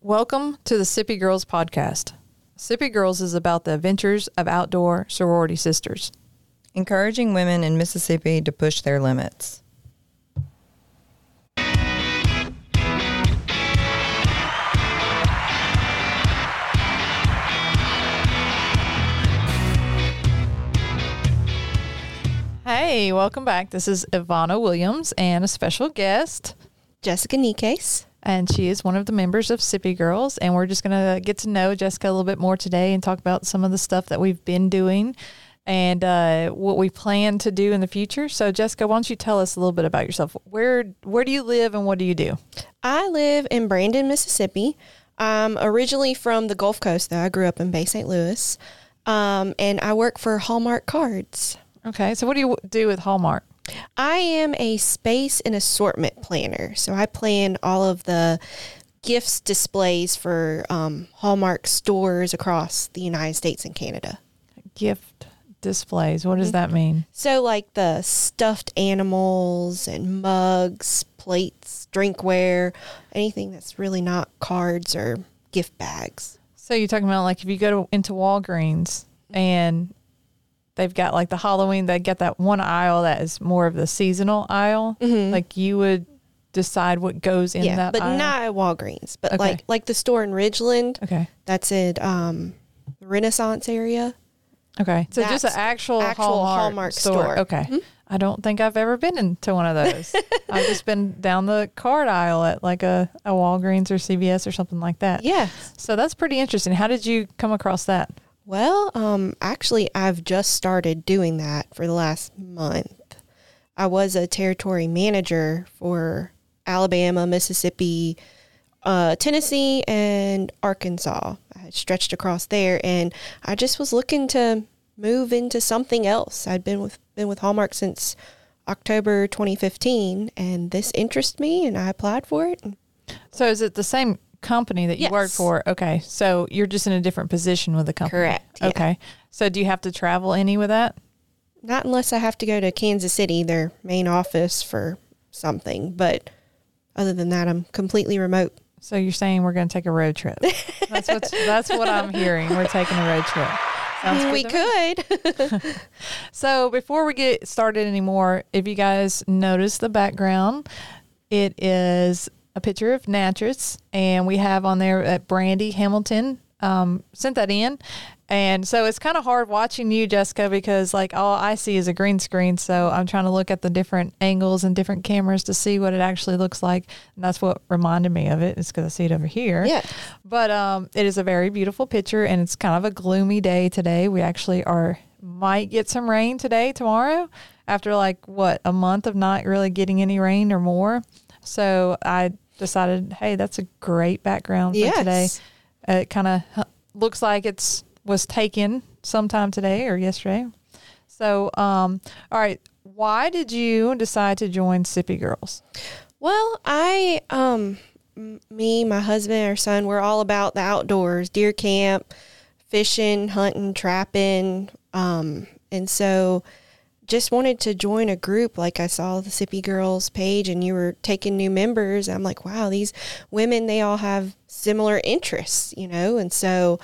Welcome to the Sippi Girls podcast. Sippi Girls is about the adventures of outdoor sorority sisters. encouraging women in Mississippi to push their limits. Hey, welcome back. This is Ivana Williams and a special guest, Jessica Necaise. And she is one of the members of Sippi Girls. And we're just going to get to know Jessica a little bit more today and talk about some of the stuff that we've been doing and uh, what we plan to do in the future. So, Jessica, why don't you tell us a little bit about yourself? Where Where do you live and what do you do? I live in Brandon, Mississippi. I'm originally from the Gulf Coast, though. I grew up in Bay St. Louis. Um, and I work for Hallmark Cards. Okay, so what do you do with Hallmark? I am a space and assortment planner. So I plan all of the gifts displays for um, Hallmark stores across the United States and Canada. Gift displays. What does that mean? So, like the stuffed animals and mugs, plates, drinkware, anything that's really not cards or gift bags. So you're talking about like if you go to, into Walgreens and they've got like the Halloween, they get that one aisle that is more of the seasonal aisle. Like you would decide what goes in yeah, that but aisle. not at Walgreens. But Okay. like like the store in Ridgeland, Okay. that's at um, the Renaissance area. Okay. So just an actual, actual Hallmark, Hallmark store. store. Okay. I don't think I've ever been into one of those. I've just been down the card aisle at like a, a Walgreens or CVS or something like that. Yeah. So that's pretty interesting. How did you come across that? Well, um, actually, I've just started doing that for the last month. I was a territory manager for Alabama, Mississippi, uh, Tennessee, and Arkansas. I had stretched across there, and I just was looking to move into something else. I'd been with been with Hallmark since October 2015, and this interested me, and I applied for it. So is it the same company that you Yes. work for? Okay. So you're just in a different position with the company. Correct, yeah. Okay. So do you have to travel any with that? Not unless I have to go to Kansas City, their main office for something. But other than that, I'm completely remote. So you're saying we're going to take a road trip. That's what that's what I'm hearing. We're taking a road trip. Sounds we could. So before we get started anymore, if you guys notice the background, it is a picture of Natchez, and we have on there that Brandy Hamilton um, sent that in. And so it's kind of hard watching you, Jessica, because like all I see is a green screen. So I'm trying to look at the different angles and different cameras to see what it actually looks like. And that's what reminded me of it. It's because I see it over here. Yeah. But um, it is a very beautiful picture, and it's kind of a gloomy day today. We actually are might get some rain today, tomorrow, after like what a month of not really getting any rain or more. So I decided, hey, that's a great background for Yes. today. Uh, it kind of looks like it's was taken sometime today or yesterday. So, um, all right, why did you decide to join Sippi Girls? well, I, um, me, my husband, our son, we're all about the outdoors, deer camp, fishing, hunting, trapping. Um, and so just wanted to join a group. Like I saw the Sippi Girls page and you were taking new members. I'm like, wow, these women, they all have similar interests, you know? And so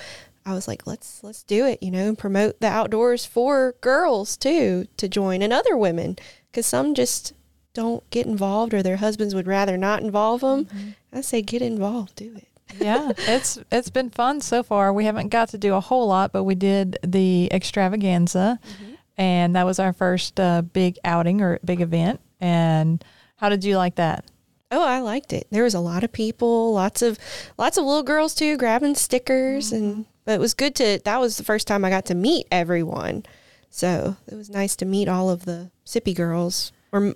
I was like, let's, let's do it, you know, and promote the outdoors for girls too, to join and other women. Cause some just don't get involved or their husbands would rather not involve them. Mm-hmm. I say, get involved, do it. yeah, it's it's been fun so far. We haven't got to do a whole lot, but we did the extravaganza, mm-hmm. And that was our first uh, big outing or big event. And how did you like that? Oh, I liked it. There was a lot of people, lots of lots of little girls too, grabbing stickers, and but it was good to. That was the first time I got to meet everyone, so it was nice to meet all of the Sippi girls, or m-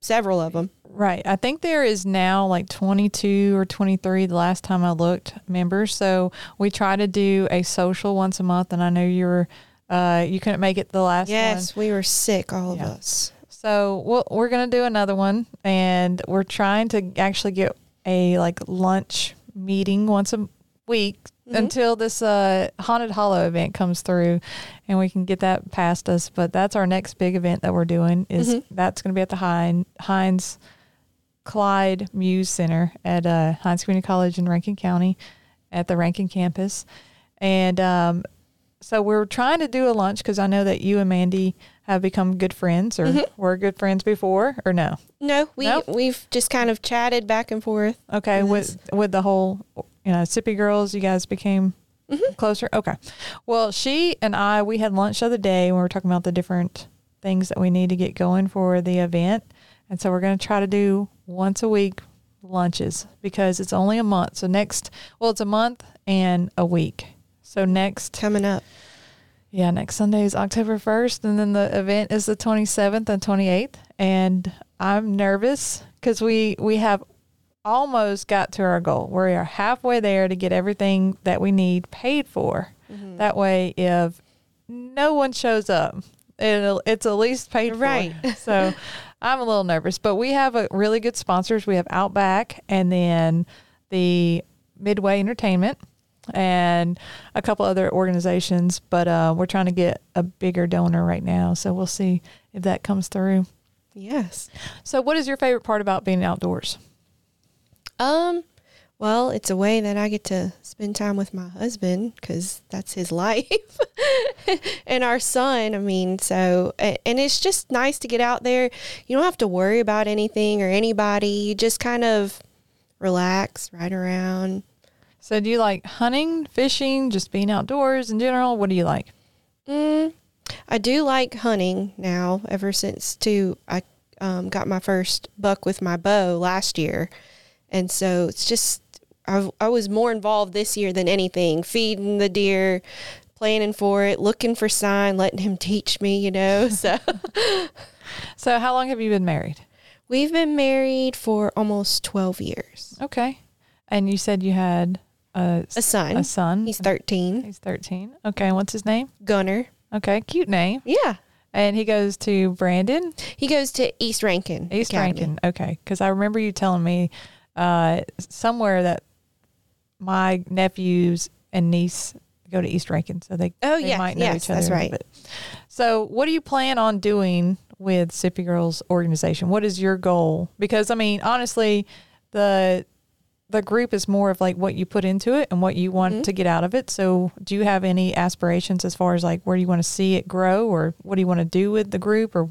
several of them. Right. I think there is now like 22 or 23 the last time I looked members. So we try to do a social once a month. And I know you were, uh, you couldn't make it the last one. Yes, we were sick, all of us. So we'll, we're going to do another one, and we're trying to actually get a like lunch meeting once a week until this uh, haunted hollow event comes through, and we can get that past us. But that's our next big event that we're doing. Is that's going to be at the Hine, Hinds Clyde Muse Center at uh, Hinds Community College in Rankin County at the Rankin campus. And um, so we're trying to do a lunch because I know that you and Mandy have become good friends or mm-hmm. were good friends before or no? No, we Nope. we've just kind of chatted back and forth. Okay, with with the whole you know Sippi girls, you guys became mm-hmm. closer. Okay, well, she and I we had lunch the other day when we were talking about the different things that we need to get going for the event, and so we're going to try to do once a week lunches because it's only a month. So next, well, it's a month and a week. So next, Coming up. yeah, next Sunday is October 1st, and then the event is the 27th and 28th. And I'm nervous because we, we have almost got to our goal. We are halfway there to get everything that we need paid for. Mm-hmm. That way, if no one shows up, it'll, it's at least paid Right. for. So I'm a little nervous, but we have a really good sponsors. We have Outback and then the Midway Entertainment and a couple other organizations, but uh, we're trying to get a bigger donor right now. So we'll see if that comes through. Yes. So, what is your favorite part about being outdoors? Um, well, it's a way that I get to spend time with my husband because that's his life and our son. I mean, so, and it's just nice to get out there. You don't have to worry about anything or anybody. You just kind of relax, ride around. So, do you like hunting, fishing, just being outdoors in general? What do you like? Mm, I do like hunting now. Ever since too, I um, got my first buck with my bow last year, and so it's just I I was more involved this year than anything, feeding the deer, planning for it, looking for sign, letting him teach me. You know, so So, how long have you been married? we've been married for almost twelve years. Okay. And you said you had a, A son. a son. He's thirteen. He's 13. Okay. What's his name? Gunner. Okay. Cute name. Yeah, And he goes to Brandon, he goes to East Rankin. East Academy. Rankin. Okay. Because I remember you telling me uh, somewhere that my nephews and niece go to East Rankin. So they, Oh, they yeah. might know Yes, each other. that's right. bit. So, what do you plan on doing with Sippi Girls organization? What is your goal? Because, I mean, honestly, the the group is more of like what you put into it and what you want Mm-hmm. to get out of it. So, do you have any aspirations as far as like where do you want to see it grow or what do you want to do with the group or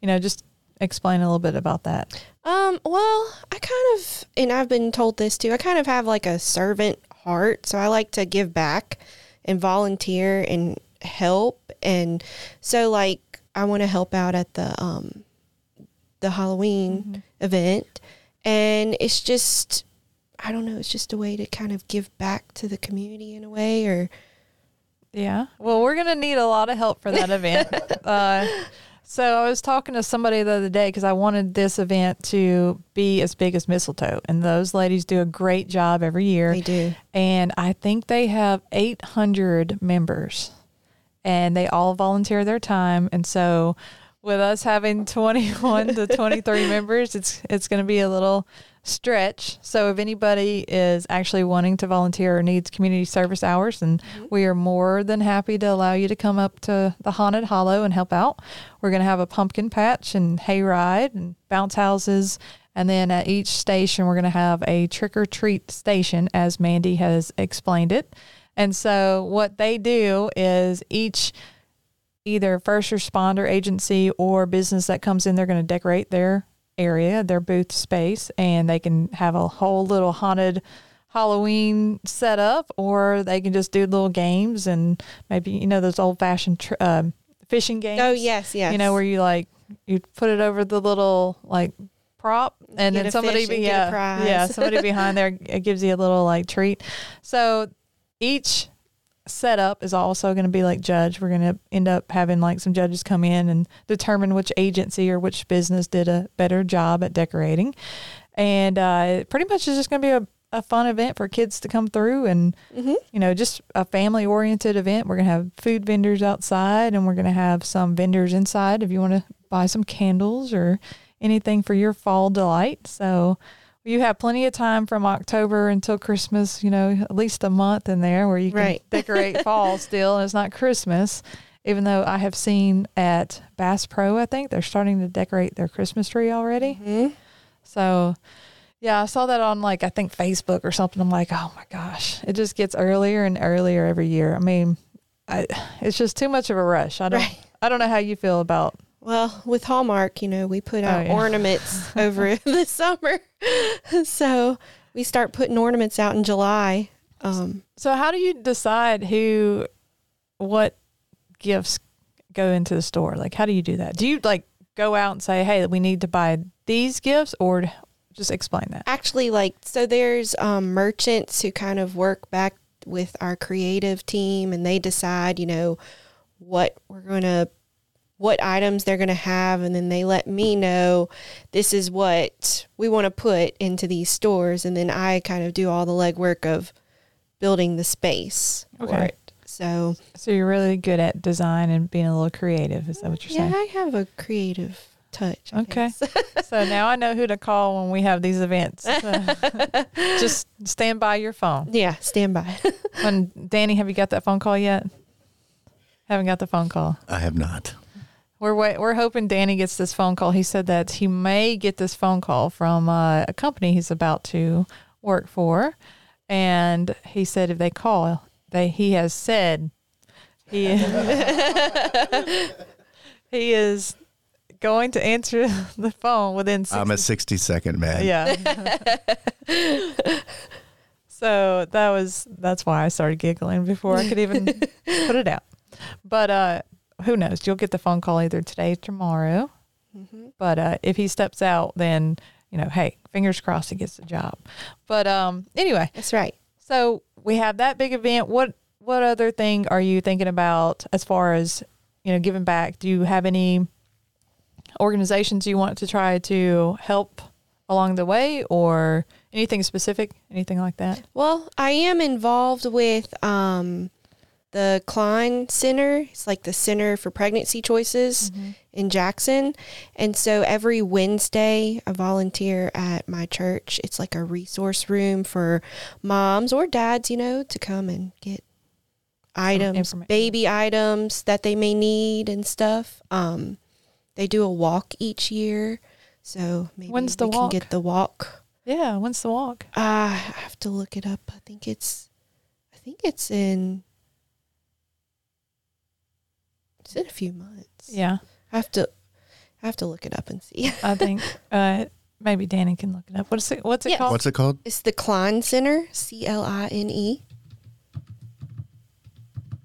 you know, just explain a little bit about that. Um, well, I kind of, and I've been told this too, I kind of have like a servant heart. So I like to give back and volunteer and help. And so, like, I want to help out at the, um, the Halloween event. And it's just, I don't know, it's just a way to kind of give back to the community in a way or, Yeah. Well, we're going to need a lot of help for that event. uh, so I was talking to somebody the other day because I wanted this event to be as big as Mistletoe. And those ladies do a great job every year. they do. And I think they have 800 members and they all volunteer their time. And so with us having 21 to 23 members, it's, it's going to be a little stretch. So if anybody is actually wanting to volunteer or needs community service hours, then mm-hmm. we are more than happy to allow you to come up to the Haunted Hollow and help out. We're going to have a pumpkin patch and hayride and bounce houses. And then at each station, we're going to have a trick or treat station, as Mandy has explained it. And so, what they do is each either first responder agency or business that comes in, they're going to decorate their area, their booth space, and they can have a whole little haunted Halloween setup, or they can just do little games and maybe, you know, those old fashioned tr- um, fishing games. Oh, yes, yes. You know, where you like, you put it over the little like prop and Get then somebody be, yeah, yeah, somebody behind there it gives you a little like treat. So each setup is also going to be like judge. We're going to end up having like some judges come in and determine which agency or which business did a better job at decorating. And uh, pretty much is just going to be a, a fun event for kids to come through and, Mm-hmm. you know, just a family oriented event. We're going to have food vendors outside and we're going to have some vendors inside if you want to buy some candles or anything for your fall delight. So, you have plenty of time from October until Christmas, you know, at least a month in there where you can Right. decorate fall still. And it's not Christmas, even though I have seen at Bass Pro, I think they're starting to decorate their Christmas tree already. hmm So, yeah, I saw that on like I think Facebook or something. I'm like, oh my gosh, it just gets earlier and earlier every year. I mean, I, it's just too much of a rush. I don't, Right. I don't know how you feel about. Well, with Hallmark, you know, we put Oh, out yeah. ornaments over the summer. so we start putting ornaments out in July. Um, So, how do you decide who, what gifts go into the store? Like, how do you do that? Do you like go out and say, hey, we need to buy these gifts, or just explain that? actually, like, so there's um, merchants who kind of work back with our creative team and they decide, you know, what we're going to what items they're going to have and then they let me know this is what we want to put into these stores and then I kind of do all the legwork of building the space for Okay. it. So, So you're really good at design and being a little creative. Is that what you're yeah, saying? I have a creative touch. I Okay. so now I know who to call when we have these events. Uh, just stand by your phone. yeah, stand by. When Danny, have you got that phone call yet? Haven't got the phone call. I have not. We're wait, we're hoping Danny gets this phone call. He said that he may get this phone call from uh, a company he's about to work for, and he said if they call, they he has said he he is going to answer the phone within. 60 I'm a 60 second man. yeah. so that was that's why I started giggling before I could even put it out. But uh who knows? You'll get the phone call either today or tomorrow. But uh if he steps out then, you know, hey, fingers crossed he gets the job. But um anyway, That's right. so we have that big event. What what other thing are you thinking about as far as you know giving back? Do you have any organizations you want to try to help along the way, or anything specific, anything like that? Well, I am involved with um, the Cline Center. It's like the Center for Pregnancy Choices in Jackson. And so every Wednesday, I volunteer at my church. It's like a resource room for moms or dads, you know, to come and get items, baby items that they may need and stuff. Um, they do a walk each year. So maybe When's the we can walk? get the walk. Yeah, when's the walk? Uh, I have to look it up. I think it's, I think it's in, it's in a few months. Yeah, I have to, I have to look it up and see. I think uh, maybe Danny can look it up. What's it? What's it Yes. called? What's it called? It's the Cline Center, C L I N E.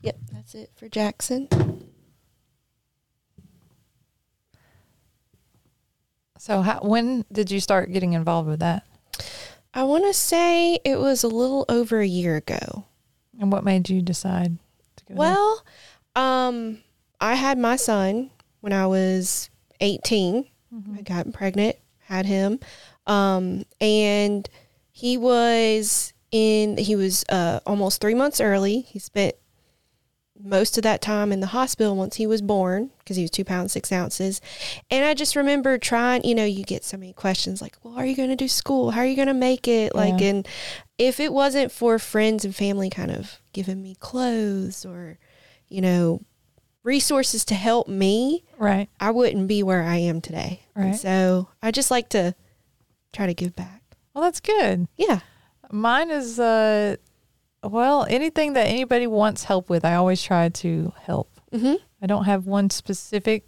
Yep, that's it for Jackson. So, how, when did you start getting involved with that? I want to say it was a little over a year ago. And what made you decide to go? there? Well, um, I had my son when I was 18. I got pregnant, had him. Um, and he was in, he was uh, almost three months early. He spent most of that time in the hospital once he was born because he was two pounds, six ounces. And I just remember trying, you know, you get so many questions like, well, are you going to do school? How are you going to make it? Like, and if it wasn't for friends and family kind of giving me clothes or, you know, resources to help me, right. I wouldn't be where I am today. And Right. so I just like to try to give back. Well, that's good. Yeah. Mine is uh well, anything that anybody wants help with, I always try to help. Mm-hmm. I don't have one specific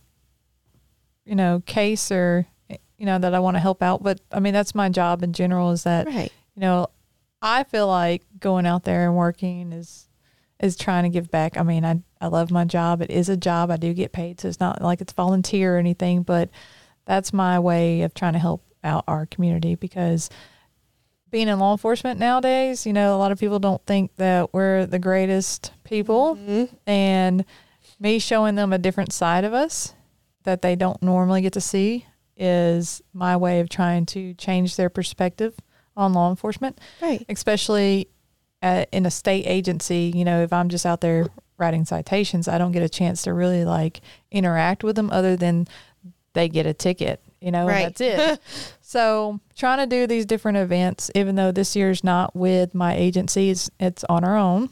you know, case or you know that I want to help out, but I mean that's my job in general is that Right. you know, I feel like going out there and working is is trying to give back. I mean, I I love my job. It is a job. I do get paid, so it's not like it's volunteer or anything, but that's my way of trying to help out our community because being in law enforcement nowadays, you know, a lot of people don't think that we're the greatest people Mhm. and me showing them a different side of us that they don't normally get to see is my way of trying to change their perspective on law enforcement, Right. especially uh in a state agency. You know, if I'm just out there writing citations, I don't get a chance to really like interact with them other than they get a ticket, you know, Right. and that's it. so trying to do these different events, even though this year's not with my agency, it's, on our own.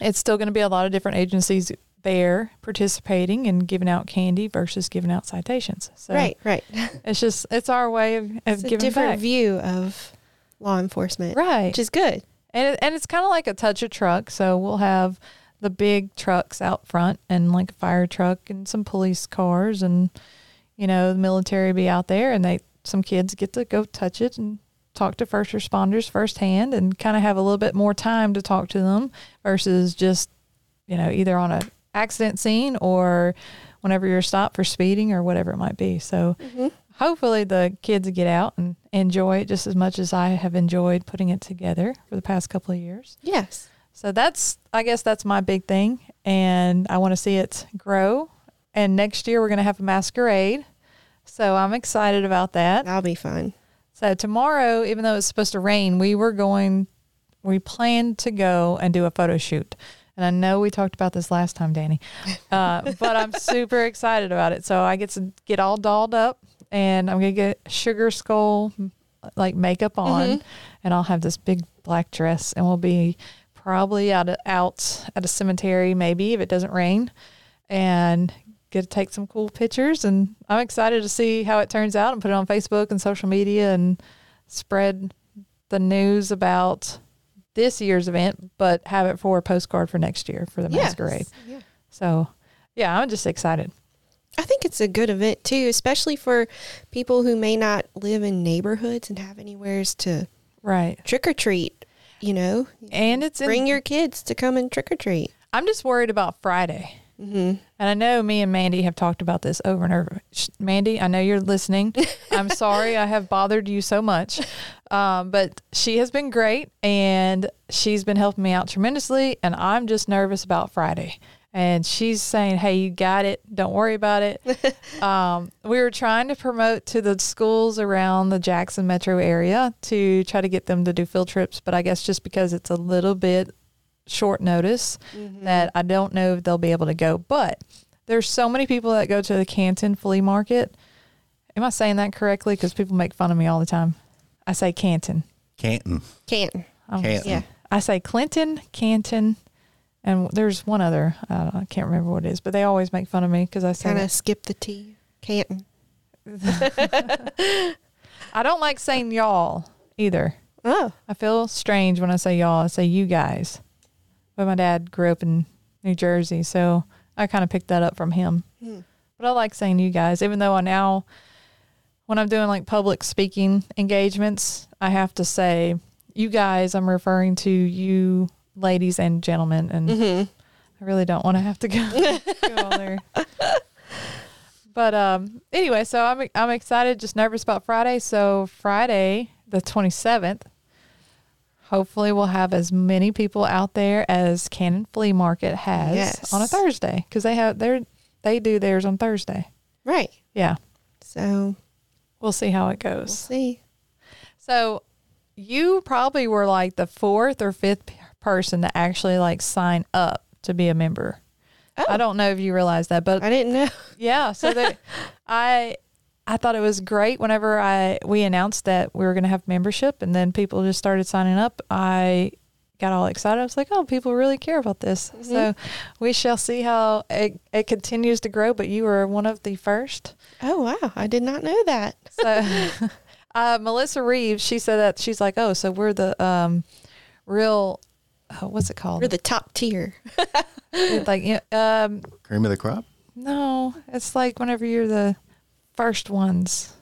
It's still going to be a lot of different agencies there participating and giving out candy versus giving out citations. So right, right. it's just it's our way of, of It's a giving different back. view of law enforcement, Right. which is good. And it, and it's kind of like a touch a truck. So we'll have the big trucks out front and like a fire truck and some police cars and you know the military be out there and they some kids get to go touch it and talk to first responders firsthand and kind of have a little bit more time to talk to them versus just you know either on a accident scene or whenever you're stopped for speeding or whatever it might be. So mm-hmm. Hopefully the kids get out and enjoy it just as much as I have enjoyed putting it together for the past couple of years. Yes. So that's I guess that's my big thing and I want to see it grow. And next year we're going to have a masquerade. So I'm excited about that. That'll be fun. So tomorrow, even though it's supposed to rain, we were going we planned to go and do a photo shoot. And I know we talked about this last time, Danny, uh, but I'm super excited about it. So I get to get all dolled up, and I'm gonna get sugar skull like makeup mm-hmm. on, and I'll have this big black dress, and we'll be probably out out at a cemetery, maybe if it doesn't rain, and get to take some cool pictures. And I'm excited to see how it turns out and put it on Facebook and social media and spread the news about this year's event, but have it for a postcard for next year for the Yes. masquerade. Yeah. So, yeah, I'm just excited. I think it's a good event too, especially for people who may not live in neighborhoods and have anywheres to Right. trick or treat. You know, And it's in, bring your kids to come and trick or treat. I'm just worried about Friday. Mm-hmm. And I know me and Mandy have talked about this over and over. Mandy, I know you're listening. I'm sorry I have bothered you so much. Um, but she has been great and she's been helping me out tremendously. And I'm just nervous about Friday. And she's saying, hey, you got it. Don't worry about it. um, we were trying to promote to the schools around the Jackson metro area to try to get them to do field trips. But I guess just because it's a little bit short notice that I don't know if they'll be able to go. But there's so many people that go to the Canton flea market. Am I saying that correctly? Because people make fun of me all the time. I say Canton. Canton. Canton. I'm- Canton. Yeah. I say Clinton, Canton, and there's one other. I, I can't remember what it is, but they always make fun of me because I say Kind of skip the T. Canton. I don't like saying y'all either. Oh, I feel strange when I say y'all. I say you guys. But my dad grew up in New Jersey, so I kind of picked that up from him. Hmm. But I like saying you guys, even though I now, when I'm doing like public speaking engagements, I have to say you guys. I'm referring to you, ladies and gentlemen, and I really don't want to have to go, go on there. But um, anyway, so I'm I'm excited, just nervous about Friday. So Friday, the 27th, hopefully we'll have as many people out there as Cannon Flea Market has Yes. on a Thursday because they have their they do theirs on Thursday. right. Yeah, So we'll see how it we'll goes. see. So you probably were like the fourth or fifth person to actually like sign up to be a member. Oh. I don't know if you realize that, but I didn't know. yeah, so that I I thought it was great whenever I we announced that we were going to have membership and then people just started signing up. I got all excited. I was like, "Oh, people really care about this." So we shall see how it, it continues to grow, but you were one of the first. Oh wow, I did not know that. So uh, Melissa Reeves, she said that she's like, "Oh, so we're the um real uh, what's it called? We're the top tier. It's like yeah, um Cream of the crop? No, it's like whenever you're the first ones.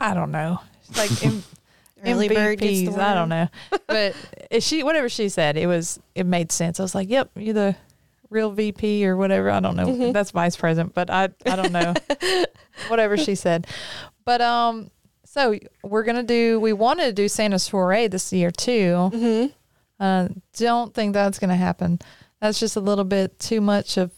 I don't know. It's like M- Early bird gets the MVPs. I don't know, but if she whatever she said, it was it made sense. I was like, "Yep, you're the real VP or whatever." I don't know. Mm-hmm. That's vice president, but I I don't know. whatever she said, but um, so we're gonna do. We wanted to do Santa's soiree this year too. Mm-hmm. Uh, don't think that's going to happen. That's just a little bit too much of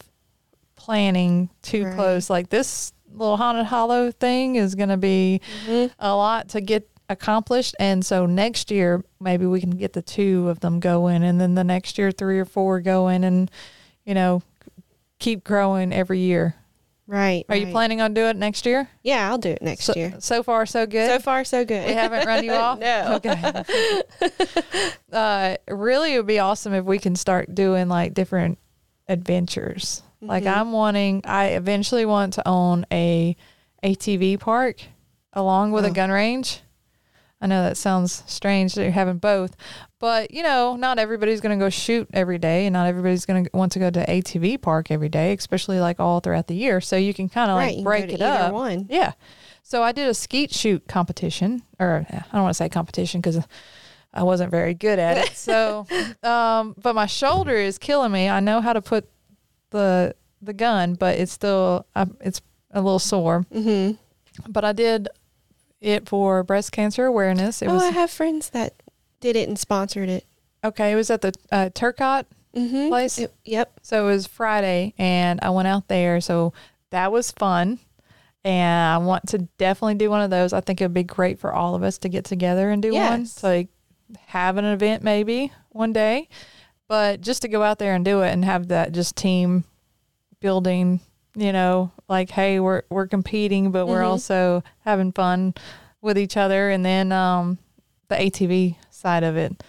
planning too Right. close. Like this little haunted hollow thing is going to be Mm-hmm. a lot to get accomplished. And so next year, maybe we can get the two of them going, and then the next year, three or four going, and you know, keep growing every year. Right. Are you planning on doing it next year? Yeah, I'll do it next so, year. So far, so good. So far, so good. We haven't run you off? no. Okay. uh, really, it would be awesome if we can start doing like different adventures. Like I'm wanting I eventually want to own a ATV park along with a Oh. gun range. I know that sounds strange that you're having both, but you know, not everybody's going to go shoot every day, and not everybody's going to want to go to ATV park every day, especially like all throughout the year. So you can kind of Right, like break it either up. one. Yeah. So I did a skeet shoot competition, or I don't want to say competition because I wasn't very good at it. So, um, but my shoulder is killing me. I know how to put the the gun, but it's still uh, it's a little sore. Mm-hmm. But I did it for breast cancer awareness. It oh, was I have friends that did it and sponsored it. okay. It was at the uh, Turcotte Mm-hmm. place. yep. So it was Friday, and I went out there. So that was fun. And I want to definitely do one of those. I think it would be great for all of us to get together and do one. Yes. So like, have an event maybe one day, but just to go out there and do it and have that just team building. You know, like hey, we're we're competing, but we're Mhm. also having fun with each other. And then um, the ATV side of it,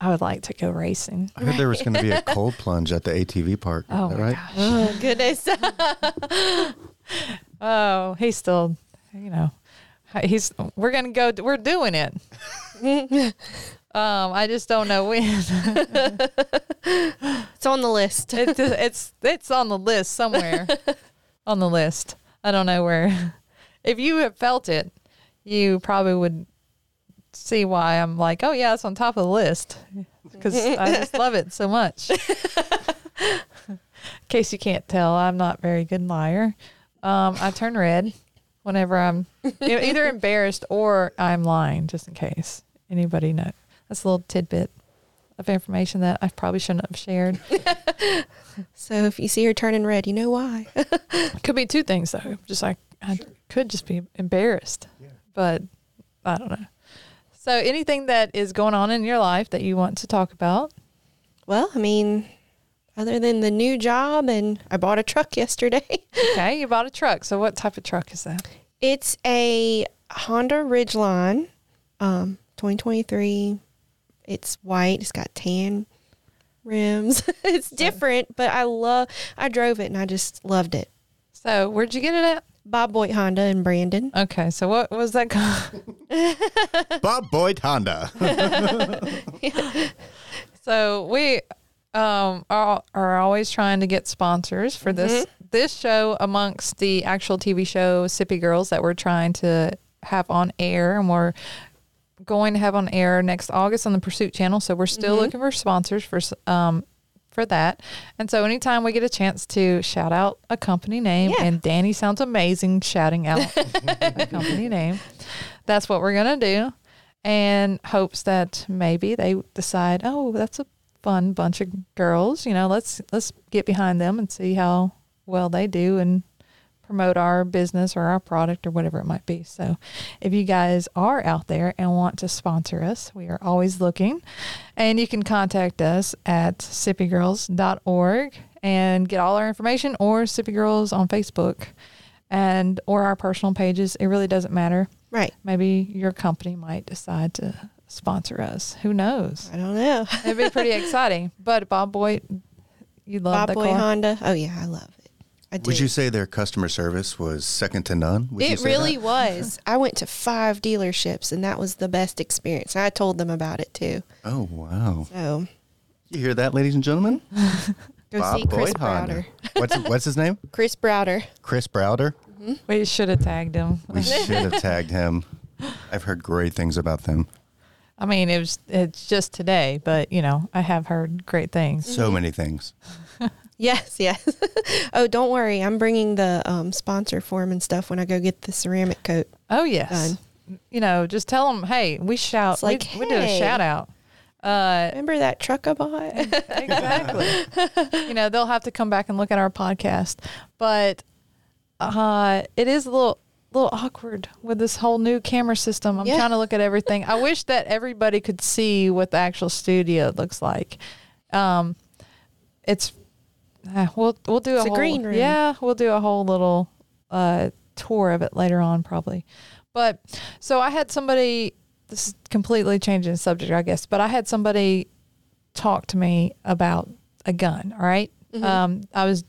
I would like to go racing. I heard there was going to be a cold plunge at the ATV park. Oh my right? gosh. Oh goodness. Oh, he's still, you know, he's. We're gonna go. We're doing it. um, I just don't know when. it's on the list. it's it's it's on the list somewhere. On the list. I don't know where. If you have felt it, you probably would see why I'm like, oh yeah, it's on top of the list because I just love it so much. In case you can't tell, I'm not a very good liar. Um, I turn red whenever I'm either embarrassed or I'm lying, just in case anybody knows. That's a little tidbit of information that I probably shouldn't have shared. So if you see her turning red, you know why. Could be two things though. Just like I could just be embarrassed, but I don't know. So anything that is going on in your life that you want to talk about? well, I mean, other than the new job, and I bought a truck yesterday. Okay, you bought a truck. So what type of truck is that? It's a Honda Ridgeline, um, 2023. It's white. It's got tan rims. it's different, but I love. I drove it and I just loved it. So where'd you get it at? Bob Boyd Honda in Brandon. Okay, so what was that called? Bob Boyd Honda. yeah. So we um, are, are always trying to get sponsors for this this show amongst the actual TV show Sippi Girls that we're trying to have on air, and we're going to have on air next August on the Pursuit Channel. So we're still looking for sponsors for um for that. And so anytime we get a chance to shout out a company name, Yeah. and Danny sounds amazing shouting out a company name, that's what we're gonna do. And hopes that maybe they decide, oh, that's a fun bunch of girls. You know, let's let's get behind them and see how well they do and promote our business or our product or whatever it might be. So, if you guys are out there and want to sponsor us, we are always looking. And you can contact us at sippigirls.org and get all our information or Sippi Girls on Facebook and or our personal pages. It really doesn't matter. Right. Maybe your company might decide to sponsor us. Who knows? I don't know. It'd be pretty exciting. But Bob Boyd, you love Bob Boyd car. Honda. Oh yeah, I love it. I do. Would you say their customer service was second to none? Would it really that? was. I went to five dealerships, and that was the best experience. I told them about it too. Oh wow! So You hear that, ladies and gentlemen? go Bob see Chris Boyd Honda. Browder. What's what's his name? Chris Browder. Chris Browder. We should have tagged him. We should have tagged him. I've heard great things about them. I mean, it was it's just today, but you know, I have heard great things. So many things. Yes, yes. oh, don't worry. I'm bringing the um, sponsor form and stuff when I go get the ceramic coat. Oh yes, you know, just tell them, hey, we shout, It's like, we, we did a shout out. Uh, Remember that truck I bought? exactly. you know, they'll have to come back and look at our podcast, but uh, it is a little little awkward with this whole new camera system. I'm Yeah. trying to look at everything. I wish that everybody could see what the actual studio looks like. Um, it's uh, we'll we'll do It's a a whole, green room. Yeah, we'll do a whole little uh, tour of it later on, probably. But so I had somebody. This is completely changing the subject, I guess. But I had somebody talk to me about a gun. All right, Um, I was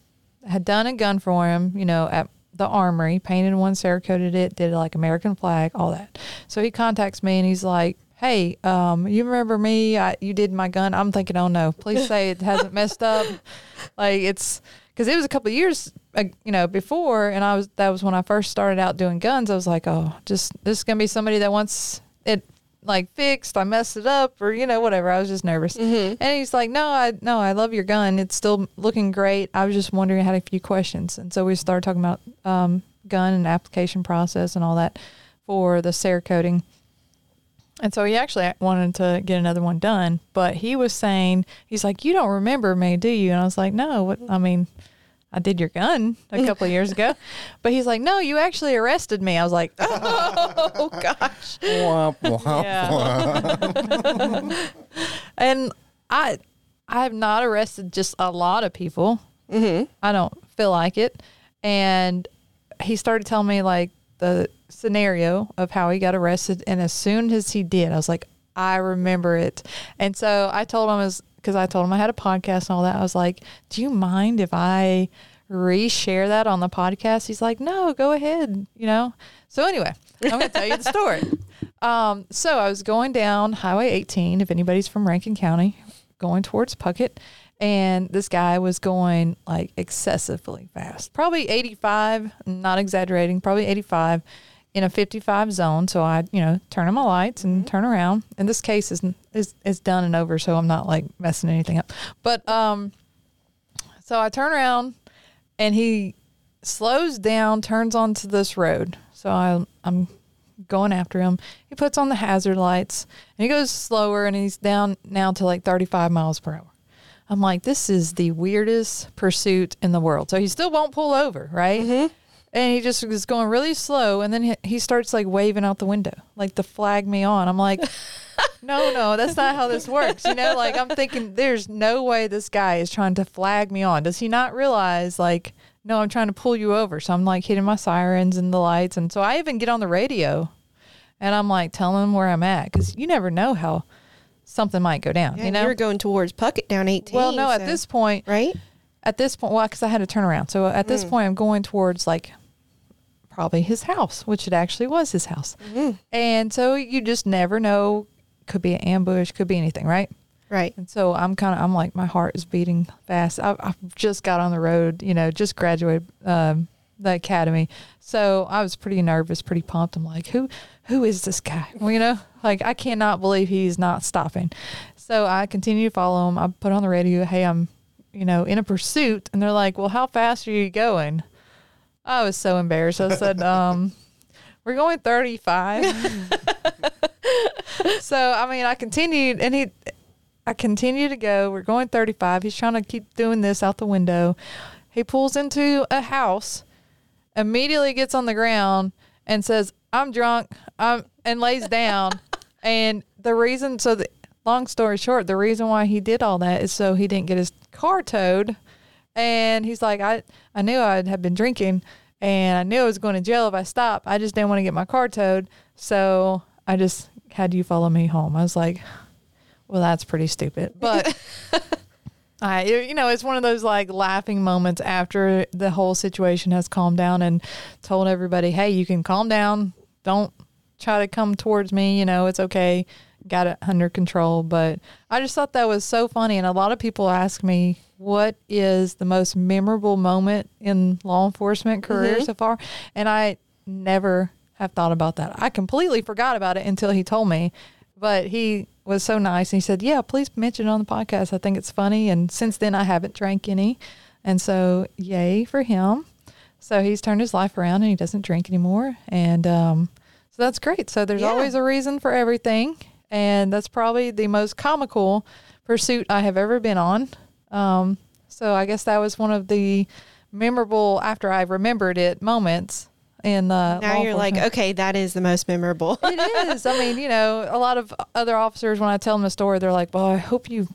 had done a gun for him, you know, at the armory, painted one, cerakoted it, did like American flag, all that. So he contacts me and he's like, "Hey, um, you remember me? I, you did my gun." I'm thinking, "Oh no, please say it hasn't messed up." Like it's because it was a couple of years, uh, you know, before, and I was that was when I first started out doing guns. I was like, "Oh, just this is gonna be somebody that wants it." Like fixed i messed it up or you know whatever. I was just nervous. And he's like no i no i love your gun. It's still looking great. I was just wondering i had a few questions. And so we started talking about um, gun and application process and all that for the cerakoting and so he actually wanted to get another one done but he was saying he's like you don't remember me do you? And i was like no what i mean I did your gun a couple of years ago. But he's like, no, you actually arrested me. I was like, oh, gosh. Womp, womp, Yeah. and I I have not arrested just a lot of people. Mm-hmm. I don't feel like it. And he started telling me like the scenario of how he got arrested. And as soon as he did, I was like, I remember it. And so I told him as because I told him I had a podcast and all that. I was like, Do you mind if I reshare that on the podcast? He's like, No, go ahead. You know. So anyway, I'm going to tell you the story. Um, so I was going down Highway 18. If anybody's from Rankin County, going towards Puckett, and this guy was going like excessively fast, probably 85. Not exaggerating, probably 85 in a 55 zone. So I, you know, turn on my lights and turn around. And this case is is is done and over, so I'm not like messing anything up. But um, so I turn around, and he slows down, turns onto this road. So I I'm going after him. He puts on the hazard lights, and he goes slower, and he's down now to like 35 miles per hour. I'm like, this is the weirdest pursuit in the world. So he still won't pull over, right? And he just was going really slow. And then he, he starts like waving out the window, like to flag me on. I'm like, no, no, that's not how this works. You know, like I'm thinking, there's no way this guy is trying to flag me on. Does he not realize, like, no, I'm trying to pull you over? So I'm like hitting my sirens and the lights. And so I even get on the radio and I'm like telling him where I'm at because you never know how something might go down. Yeah, you know, you're going towards Puckett down 18. well, no, at this point, right? at this point, well, because I had to turn around. So at Mm. this point, I'm going towards like probably his house, which it actually was his house. Mm-hmm. And so you just never know. Could be an ambush, could be anything, right? Right. And so I'm kind of, I'm like, my heart is beating fast. I, I've just got on the road, you know, just graduated um, the academy. So I was pretty nervous, pretty pumped. I'm like, who, who is this guy? Well, you know, like I cannot believe he's not stopping. So I continue to follow him. I put on the radio, hey, I'm, you know, in a pursuit. And they're like, well, how fast are you going? I was so embarrassed. I said, um, we're going 35. so, I mean, I continued and he, I continue to go. We're going 35. He's trying to keep doing this out the window. He pulls into a house, immediately gets on the ground and says, "I'm drunk." Um, and lays down. and the reason, so the long story short, the reason why he did all that is so he didn't get his car towed. And he's like, I, I knew I had been drinking and I knew I was going to jail if I stopped. I just didn't want to get my car towed. So I just had you follow me home. I was like, well, that's pretty stupid. But I, you know, it's one of those like laughing moments after the whole situation has calmed down and told everybody, hey, you can calm down. Don't try to come towards me. You know, it's okay. Got it under control. But I just thought that was so funny. And a lot of people ask me, what is the most memorable moment in law enforcement career so far? And I never have thought about that. I completely forgot about it until he told me. But he was so nice and he said, Yeah, please mention it on the podcast. I think it's funny. And since then, I haven't drank any. And so, yay for him. So he's turned his life around and he doesn't drink anymore. And um, so that's great. So there's Yeah. always a reason for everything. And that's probably the most comical pursuit I have ever been on. Um, so I guess that was one of the memorable, after I remembered it, moments in uh, Now you're like, okay, that is the most memorable. It is. I mean, you know, a lot of other officers, when I tell them a story, they're like, well, I hope you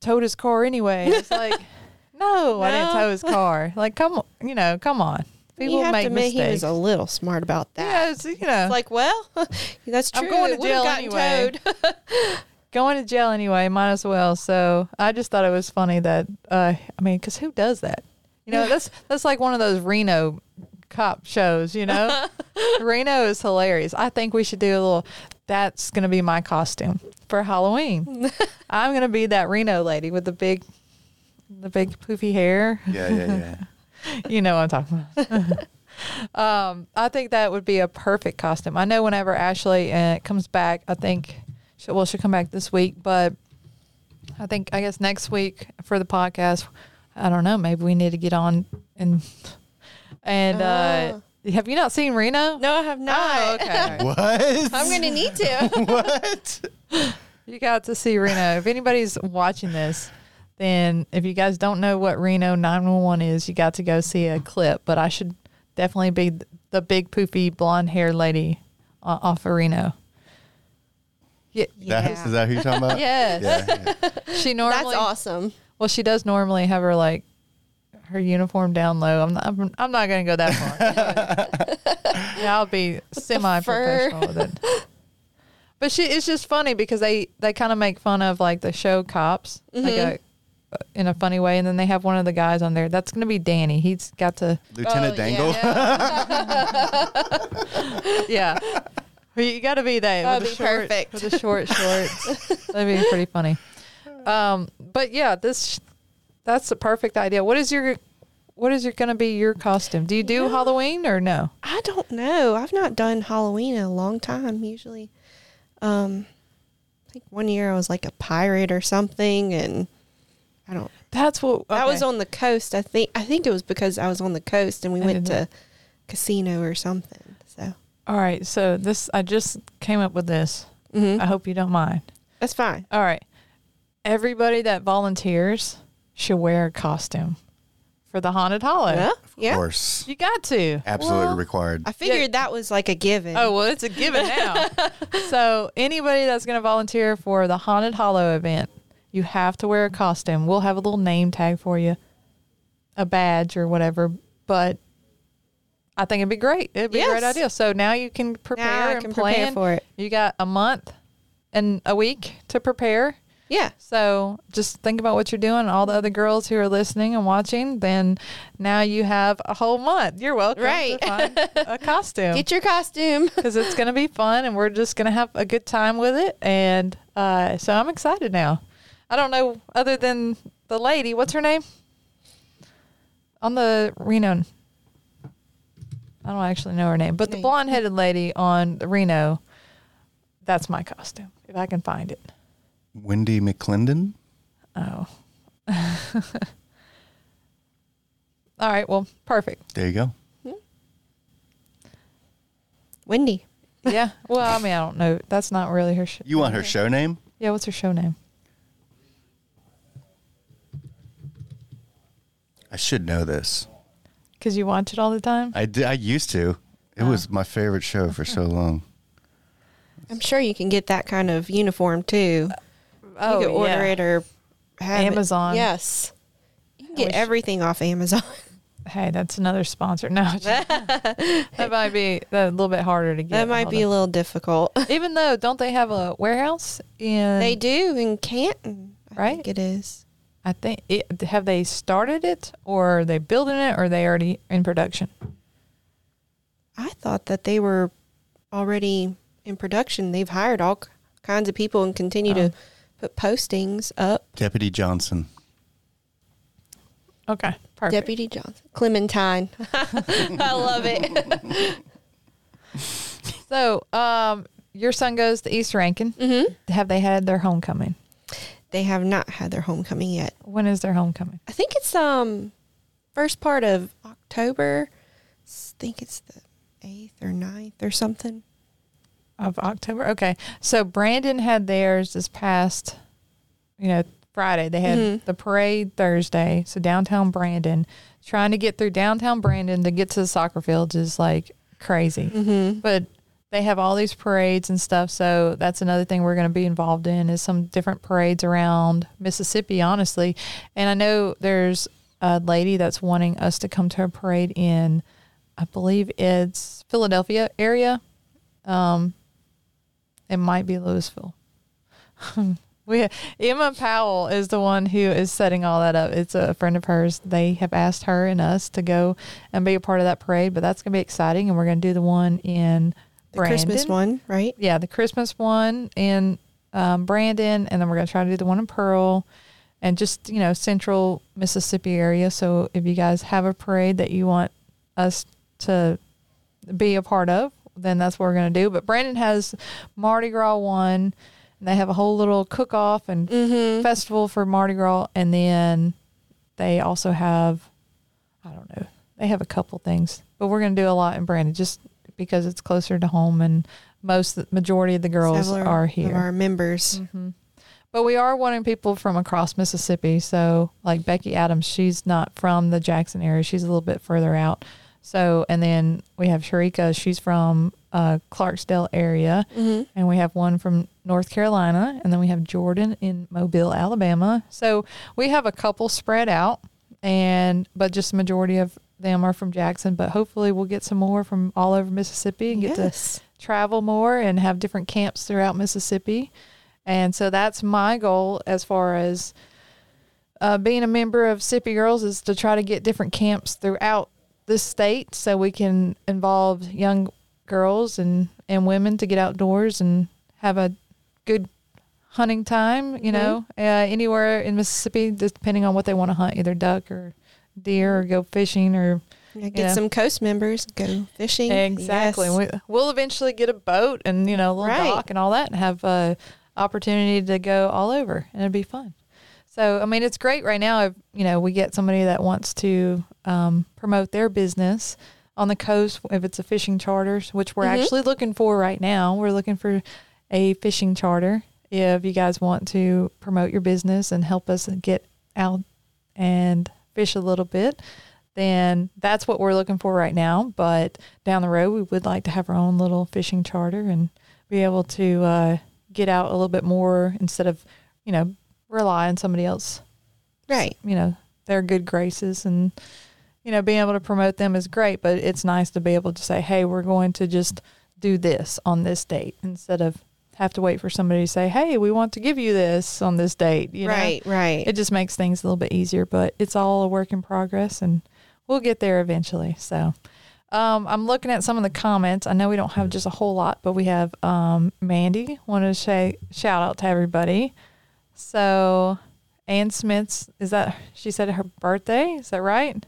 towed his car anyway. And it's like, no, I didn't tow his car. Like, come on, you know, come on. People you have make to admit mistakes. he was a little smart about that. yeah, it's, you know, It's like, well, that's true. I'm going to jail anyway. towed. going to jail anyway. Might as well. So I just thought it was funny that uh, I mean, because who does that? You know, that's that's like one of those Reno cop shows. You know, Reno is hilarious. I think we should do a little. That's gonna be my costume for Halloween. I'm gonna be that Reno lady with the big, the big poofy hair. Yeah, yeah, yeah. you know what I'm talking about. um, I think that would be a perfect costume. I know whenever Ashley uh, comes back, I think, she, well, she'll come back this week, but I think, I guess next week for the podcast, I don't know, maybe we need to get on and, and, uh, have you not seen Reno? No, I have not. Oh, okay. what? I'm going to need to. what? You got to see Reno. If anybody's watching this, then if you guys don't know what Reno 911 is, you got to go see a clip. But I should definitely be the big poofy blonde haired lady o- off of Reno. Yeah, That, is that who you're talking about? Yes. Yeah, yeah. she normally. That's awesome. Well, she does normally have her like her uniform down low. I'm not. I'm, I'm not going to go that far. yeah, I'll be semi-professional with it. But she, it's just funny because they they kind of make fun of like the show cops, like a, in a funny way, and then they have one of the guys on there. That's going to be Danny. He's got to, Lieutenant Oh, Dangle. yeah. But You got to be there. That'd with be short, perfect. with the short shorts. That'd be pretty funny. Um, but yeah, this that's the perfect idea. What is your what is your going to be your costume? Do you do Halloween or no? I don't know. I've not done Halloween in a long time. Usually, um, I think one year I was like a pirate or something, and I don't. That's what I was on the coast. I think. I think it was because I was on the coast and we I went to casino or something. So All right, so this I just came up with this. mhm. I hope you don't mind. that's fine. All right. Everybody that volunteers should wear a costume for the haunted hollow. Yeah, Of yeah. course. You got to. Absolutely Well, required. I figured that was like a given. Oh, well, it's a given now. so, anybody that's going to volunteer for the Haunted Hollow event, you have to wear a costume. We'll have a little name tag for you, a badge or whatever. But I think it'd be great. It'd be a great idea. So now you can prepare Now and can plan prepare for it. You got a month and a week to prepare. Yeah. So just think about what you're doing. All the other girls who are listening and watching, then now you have a whole month. You're welcome Right. to find a costume Get your costume. because it's going to be fun and we're just going to have a good time with it. And uh, so I'm excited now. I don't know, other than the lady, what's her name? On the Reno. I don't actually know her name, but the Name. blonde headed lady on the Reno, that's my costume, if I can find it. Wendy McClendon. Oh. All right. Well, perfect. There you go. Wendy. Yeah. Well, I mean, I don't know. That's not really her. Sh- You want her show name? yeah. What's her show name? I should know this. Because you watch it all the time. I, did, I used to. It Oh. was my favorite show for so long. I'm sure you can get that kind of uniform too. Uh, oh, you can order yeah. it or have it- Amazon. Yes. You can I get wish- everything off Amazon. Hey, that's another sponsor. No, that might be a little bit harder to get. that might hold be a little difficult. Even though, don't they have a warehouse in? they do in Canton. I Right? think it is. I think. It, have they started it, or are they building it, or are they already in production? I thought that they were already in production. They've hired all kinds of people and continue Oh. to put postings up. Deputy Johnson. Okay, perfect. Deputy Johnson. Clementine. I love it. So, um, your son goes to East Rankin. hmm Have they had their homecoming? They have not had their homecoming yet. When is their homecoming? I think it's um first part of October. S- think it's the eighth or 9th or something. Of October. Okay. So Brandon had theirs this past, you know, Friday. They had Mhm. the parade Thursday. So downtown Brandon, trying to get through downtown Brandon to get to the soccer fields is like crazy. Mm-hmm. But they have all these parades and stuff. So that's another thing we're going to be involved in is some different parades around Mississippi, honestly. And I know there's a lady that's wanting us to come to a parade in, I believe it's Philadelphia area. Um, it might be Louisville. We Emma Powell is the one who is setting all that up. It's a friend of hers. They have asked her and us to go and be a part of that parade, but that's going to be exciting. And we're going to do the one in The Christmas one, right? Yeah, the Christmas one in um, Brandon, and then we're going to try to do the one in Pearl, and just you know central Mississippi area. So if you guys have a parade that you want us to be a part of, then that's what we're going to do. But Brandon has Mardi Gras one, and they have a whole little cook off and Mm-hmm. festival for Mardi Gras, and then they also have, I don't know, they have a couple things, but we're going to do a lot in Brandon just because it's closer to home, and most majority of the girls Several are here. our members. hmm But we are wanting people from across Mississippi. So, like Becky Adams, she's not from the Jackson area. She's a little bit further out. So, and then we have Sharika. She's from uh, Clarksdale area, Mm-hmm. and we have one from North Carolina, and then we have Jordan in Mobile, Alabama. So we have a couple spread out, and but just the majority of them are from Jackson. But hopefully, we'll get some more from all over Mississippi and get to travel more and have different camps throughout Mississippi. And so that's my goal as far as uh, being a member of Sippi Girls is to try to get different camps throughout the state so we can involve young girls and, and women to get outdoors and have a good hunting time, you know, uh, anywhere in Mississippi, depending on what they want to hunt, either duck or deer or go fishing or Yeah, get Yeah. some coast members, go fishing. Exactly. Yes. We, we'll eventually get a boat and you know a little Right. dock and all that, and have a opportunity to go all over, and it'd be fun. So I mean, it's great right now. If you know we get somebody that wants to um, promote their business on the coast, if it's a fishing charters, which we're Mhm. actually looking for right now, we're looking for a fishing charter. If you guys want to promote your business and help us get out and fish a little bit, then that's what we're looking for right now. But down the road, we would like to have our own little fishing charter and be able to uh, get out a little bit more instead of, you know, rely on somebody else. Right. You know, their good graces and, you know, being able to promote them is great, but it's nice to be able to say, hey, we're going to just do this on this date instead of have to wait for somebody to say, hey, we want to give you this on this date. You know? right. Right. it just makes things a little bit easier but it's all a work in progress and we'll get there eventually so um, i'm looking at some of the comments i know we don't have just a whole lot but we have um, mandy wanted to say shout out to everybody so ann smith's is that she said her birthday is that right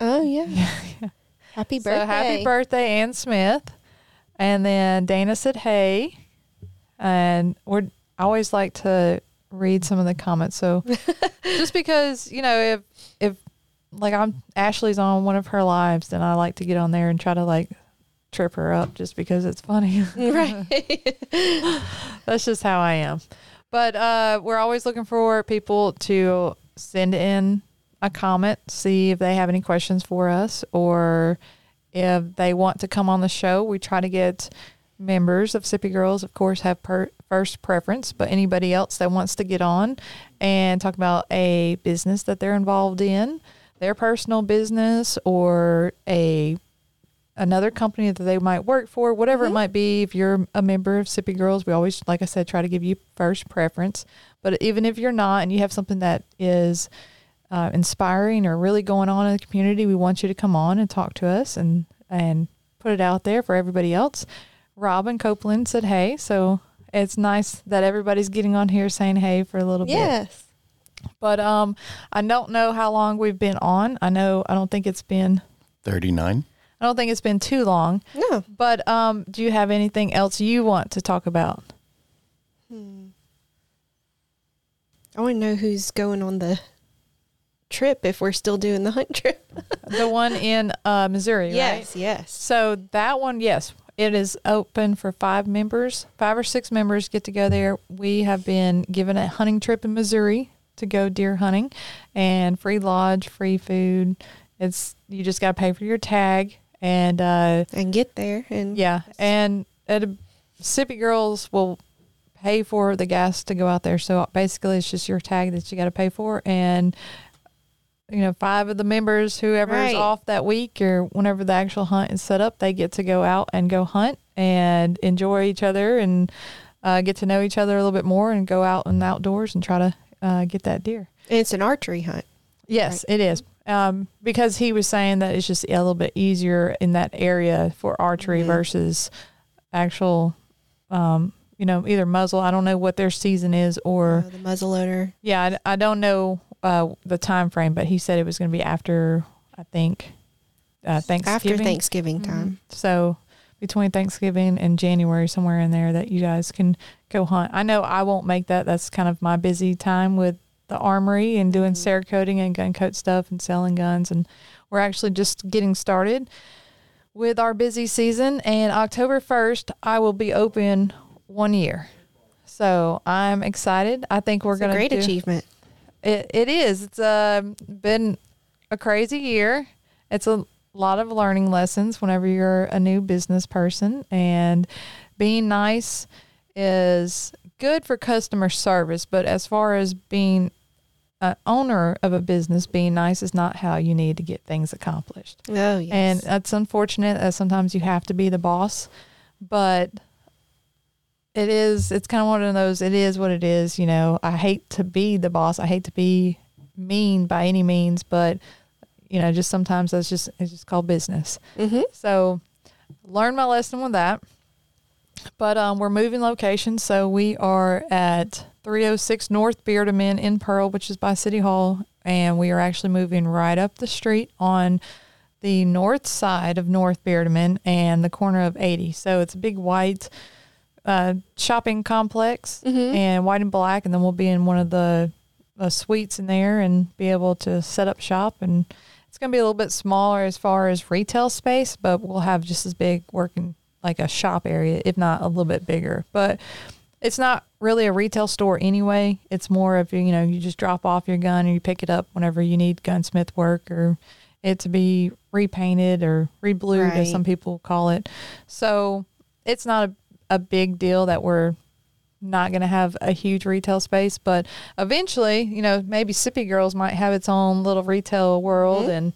oh yeah. Happy birthday. so happy birthday ann smith and then dana said hey and we're I always like to read some of the comments so just because you know if if like I'm Ashley's on one of her lives, then I like to get on there and try to like trip her up just because it's funny. right. That's just how I am. But uh, we're always looking for people to send in a comment, see if they have any questions for us or if they want to come on the show. We try to get members of Sippi Girls, of course, have per- first preference, but anybody else that wants to get on and talk about a business that they're involved in, their personal business or a another company that they might work for, whatever it mm-hmm. might be. If you're a member of Sippi Girls, we always, like I said, try to give you first preference. But even if you're not and you have something that is uh, inspiring or really going on in the community, we want you to come on and talk to us and and put it out there for everybody else. Robin Copeland said, "Hey," so it's nice that everybody's getting on here saying "Hey" for a little bit. yes. But um, I don't know how long we've been on. I know I don't think it's been 39. I don't think it's been too long. No. But um, do you have anything else you want to talk about? Hmm. I want to know who's going on the trip if we're still doing the hunt trip. The one in uh, Missouri, right? Yes. Yes. So that one, yes, it is open for five members. Five or six members get to go there. We have been given a hunting trip in Missouri to go deer hunting, and free lodge, free food. It's you just got to pay for your tag, and uh, And get there and yeah, and at a, Sippi Girls will pay for the gas to go out there. So basically, it's just your tag that you got to pay for, and you know, five of the members, whoever is Right. off that week or whenever the actual hunt is set up, they get to go out and go hunt and enjoy each other and uh, get to know each other a little bit more and go out in the outdoors and try to uh, get that deer. And it's an archery hunt. Yes, it is. Um, because he was saying that it's just a little bit easier in that area for archery Mhm. versus actual, um, you know, either muzzle. I don't know what their season is, or Uh, the muzzleloader. yeah, I, I don't know uh, the time frame, but he said it was going to be after, I think, uh, Thanksgiving. After Thanksgiving time. Mhm. So between Thanksgiving and January, somewhere in there, that you guys can go hunt. I know I won't make that. That's kind of my busy time with the armory and doing Mhm. Cerakoting and gun coat stuff and selling guns. And we're actually just getting started with our busy season. And October 1st, I will be open one year. So I'm excited. I think we're going to great do, achievement. It, it is. It's uh, been a crazy year. It's a lot of learning lessons whenever you're a new business person, and being nice is good for customer service. But as far as being an owner of a business, being nice is not how you need to get things accomplished. Oh yes. And that's unfortunate that sometimes you have to be the boss, but it is, it's kind of one of those, it is what it is. You know, I hate to be the boss. I hate to be mean by any means, but, you know, just sometimes that's just, it's just called business. mm-hmm. So learn my lesson with that. But um, we're moving locations. So we are at 306 North Bierdeman in Pearl, which is by City Hall. And we are actually moving right up the street on the north side of North Bierdeman and the corner of 80. So it's a big white uh, shopping complex Mhm. and white and black. And then we'll be in one of the uh, suites in there and be able to set up shop. And it's going to be a little bit smaller as far as retail space, but we'll have just as big working like a shop area, if not a little bit bigger. But it's not really a retail store anyway. It's more of, you know, you just drop off your gun and you pick it up whenever you need gunsmith work or it to be repainted or reblued, as Right. some people call it. So it's not a, a big deal that we're not going to have a huge retail space, but eventually, you know, maybe Sippi Girls might have its own little retail world Mhm. and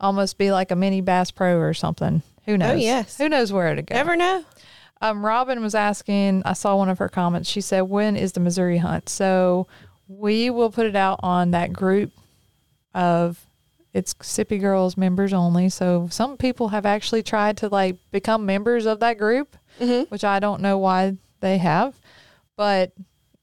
almost be like a mini Bass Pro or something. Who knows? Oh, yes. Who knows where to go? Never know. Um, Robin was asking, I saw one of her comments. She said, When is the Missouri hunt? So we will put it out on that group of it's Sippi Girls members only. So some people have actually tried to like become members of that group, Mm-hmm. which I don't know why they have. But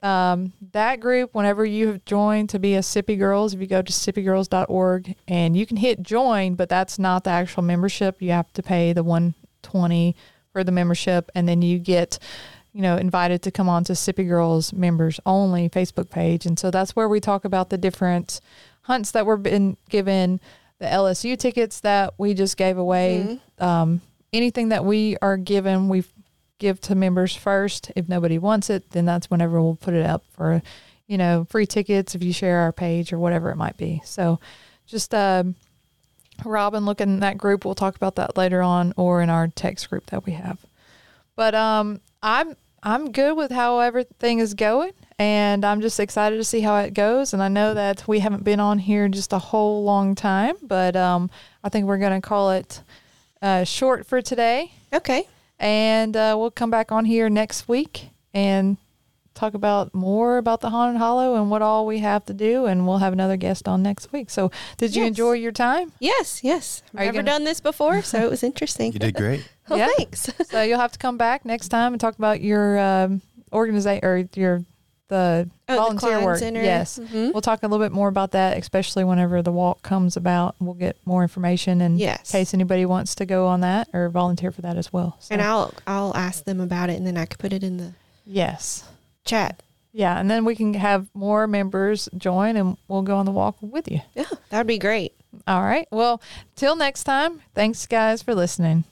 um, that group, whenever you have joined to be a Sippi Girls, if you go to sippigirls.org and you can hit join, but that's not the actual membership. You have to pay the 120 for the membership, and then you get, you know, invited to come on to Sippi Girls members only Facebook page. And so that's where we talk about the different hunts that were been given, the LSU tickets that we just gave away, um, anything that we are given, we give to members first. If nobody wants it, then that's whenever we'll put it up for, you know, free tickets if you share our page or whatever it might be. So just um, Robin, look in that group. We'll talk about that later on or in our text group that we have. But um, I'm I'm good with how everything is going, and I'm just excited to see how it goes. And I know that we haven't been on here just a whole long time, but um, I think we're going to call it uh, short for today, Okay. And uh, we'll come back on here next week and talk about more about the haunted hollow and what all we have to do and we'll have another guest on next week so did you Yes. enjoy your time Yes. Yes. I've Are you never gonna- done this before, so it was interesting. You did great. Oh, Yeah. thanks. so you'll have to come back next time and talk about your um, organization or your the Oh, volunteer Cline work. Center. Yes, Mhm. we'll talk a little bit more about that, especially whenever the walk comes about. We'll get more information in Yes. case anybody wants to go on that or volunteer for that as well. So, And I'll I'll ask them about it, and then I could put it in the yes, chat. yeah, and then we can have more members join, and we'll go on the walk with you. Yeah, that'd be great. All right. Well, till next time. Thanks, guys, for listening.